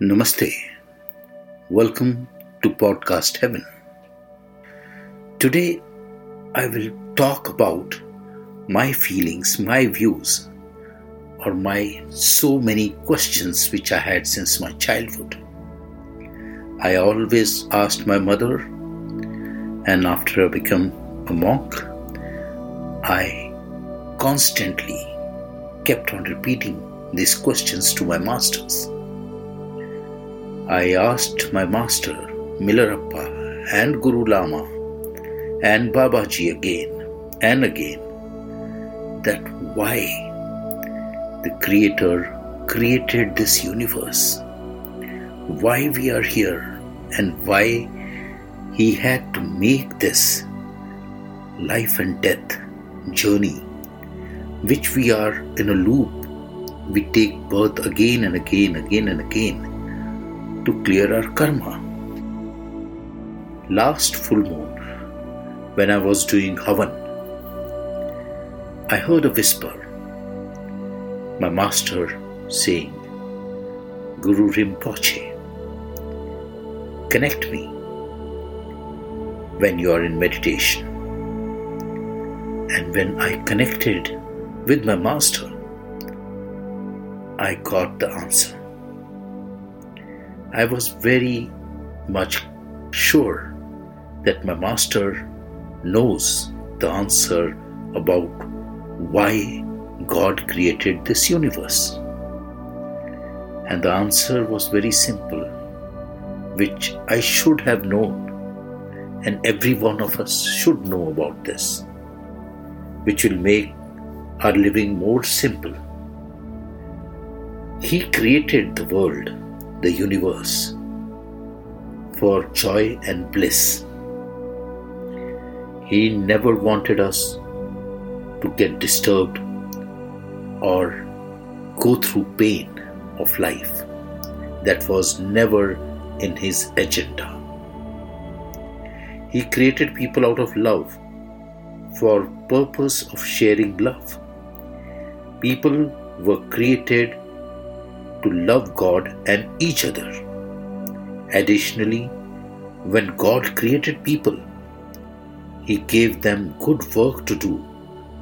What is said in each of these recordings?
Namaste. Welcome to Podcast Heaven. Today I will talk about my feelings, my views, or my so many questions which I had since my childhood. I always asked my mother, and after I became a monk, I constantly kept on repeating these questions to my masters. I asked my master, Milarepa, and Guru Lama, and Babaji again and again that why the Creator created this universe, why we are here, and why He had to make this life and death journey, which we are in a loop. We take birth again and again, again and again to clear our karma. Last full moon, when I was doing Havan, I heard a whisper. My master saying, Guru Rinpoche, connect me when you are in meditation. And when I connected with my master, I got the answer. I was very much sure that my master knows the answer about why God created this universe. And the answer was very simple, which I should have known, and every one of us should know about this, which will make our living more simple. He created the world the universe for joy and bliss. He never wanted us to get disturbed or go through pain of life. That was never in his agenda. He created people out of love for purpose of sharing love. People were created to love God and each other. Additionally, when God created people, He gave them good work to do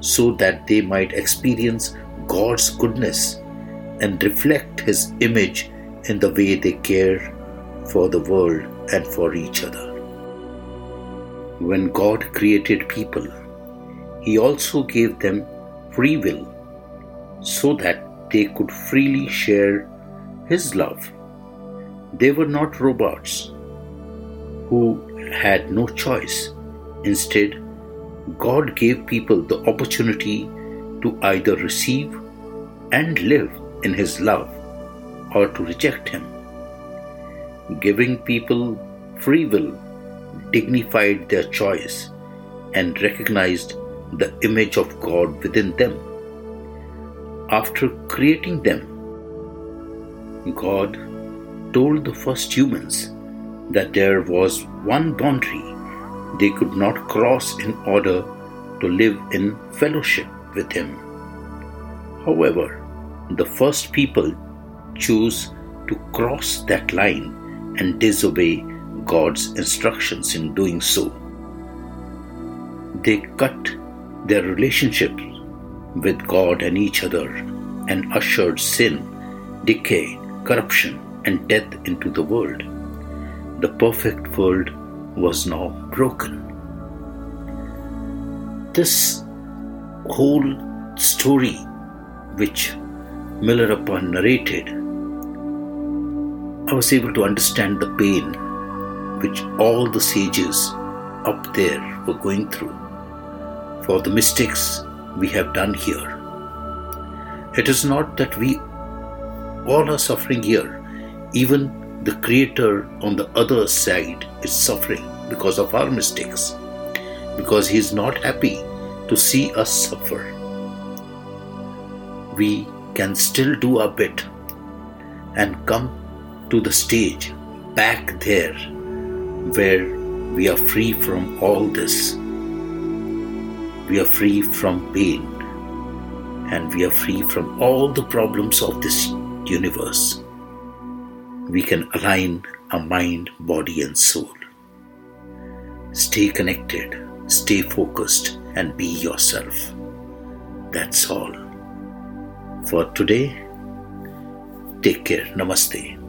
so that they might experience God's goodness and reflect His image in the way they care for the world and for each other. When God created people, He also gave them free will so that they could freely share His love. They were not robots who had no choice. Instead, God gave people the opportunity to either receive and live in His love or to reject Him. Giving people free will dignified their choice and recognized the image of God within them after creating them, God told the first humans that there was one boundary they could not cross in order to live in fellowship with Him. However, the first people choose to cross that line and disobey God's instructions in doing so. They cut their relationships with God and each other and ushered sin, decay, corruption, and death into the world. The perfect world was now broken. This whole story, which Milarepa narrated, I was able to understand the pain which all the sages up there were going through for the mistakes we have done here. It is not that we all are suffering here, even the Creator on the other side is suffering because of our mistakes, because He is not happy to see us suffer. We can still do our bit and come to the stage back there where we are free from all this we are free from pain and we are free from all the problems of this universe. we can align our mind, body, and soul. Stay connected, stay focused, and be yourself. That's all. For today, take care. Namaste.